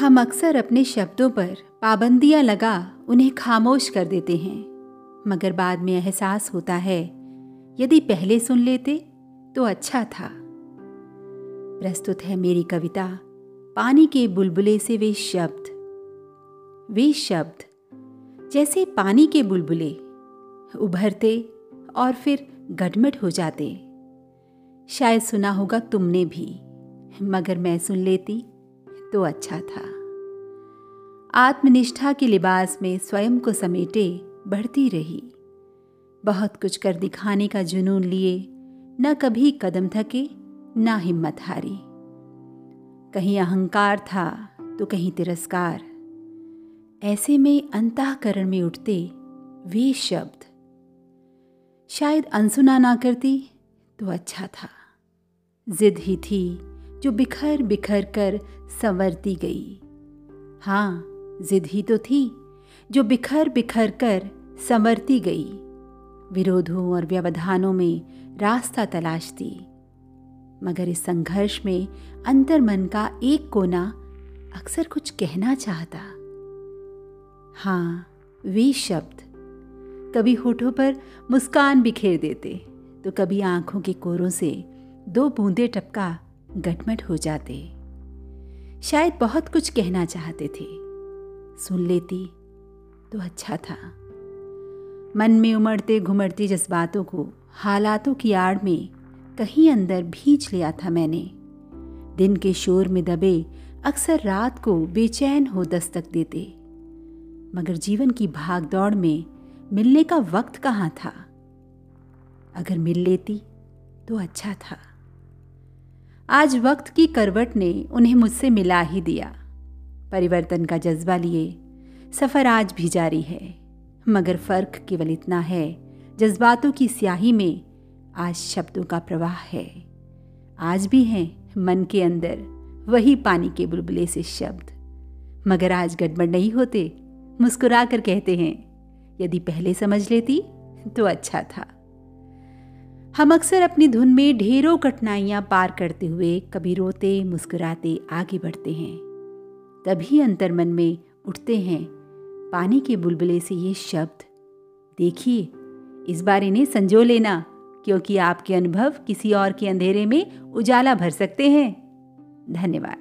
हम अक्सर अपने शब्दों पर पाबंदियाँ लगा उन्हें खामोश कर देते हैं, मगर बाद में एहसास होता है, यदि पहले सुन लेते तो अच्छा था। प्रस्तुत है मेरी कविता, पानी के बुलबुले से वे शब्द। वे शब्द, जैसे पानी के बुलबुले, उभरते और फिर गटमट हो जाते। शायद सुना होगा तुमने भी, मगर मैं सुन लेती। तो अच्छा था। आत्मनिष्ठा के लिबास में स्वयं को समेटे बढ़ती रही। बहुत कुछ कर दिखाने का जुनून लिए, न कभी कदम थके, न हिम्मत हारी। कहीं अहंकार था तो कहीं तिरस्कार। ऐसे में अंतःकरण में उठते वे शब्द। शायद अनसुना ना करती तो अच्छा था। जिद ही थी जो बिखर बिखर कर संवरती गई। हाँ जिद ही तो थी, जो बिखर बिखर कर संवरती गई। विरोधों और व्यवधानों में रास्ता तलाशती मगर इस संघर्ष में अंतर मन का एक कोना अक्सर कुछ कहना चाहता। हाँ वे शब्द। कभी होठों पर मुस्कान बिखेर देते तो कभी आँखों के कोरों से दो बूंदे टपका गटमट हो जाते। शायद बहुत कुछ कहना चाहते थे। सुन लेती तो अच्छा था। मन में उमड़ते घुमड़ते जज्बातों को, हालातों की आड़ में कहीं अंदर भींच लिया था मैंने। दिन के शोर में दबे अक्सर रात को बेचैन हो दस्तक देते। मगर जीवन की भाग दौड़ में मिलने का वक्त कहाँ था? अगर मिल लेती तो अच्छा था। आज वक्त की करवट ने उन्हें मुझसे मिला ही दिया। परिवर्तन का जज्बा लिए सफ़र आज भी जारी है। मगर फ़र्क केवल इतना है, जज्बातों की स्याही में आज शब्दों का प्रवाह है। आज भी हैं मन के अंदर वही पानी के बुलबुले से शब्द। मगर आज गड़बड़ नहीं होते मुस्कुरा कर कहते हैं, यदि पहले समझ लेती तो अच्छा था। हम अक्सर अपनी धुन में ढेरों कठिनाइयाँ पार करते हुए कभी रोते, मुस्कुराते, आगे बढ़ते हैं। तभी अंतर्मन में उठते हैं। पानी के बुलबुले से ये शब्द, देखिए, इस बार इन्हें संजो लेना, क्योंकि आपके अनुभव किसी और के अंधेरे में उजाला भर सकते हैं। धन्यवाद।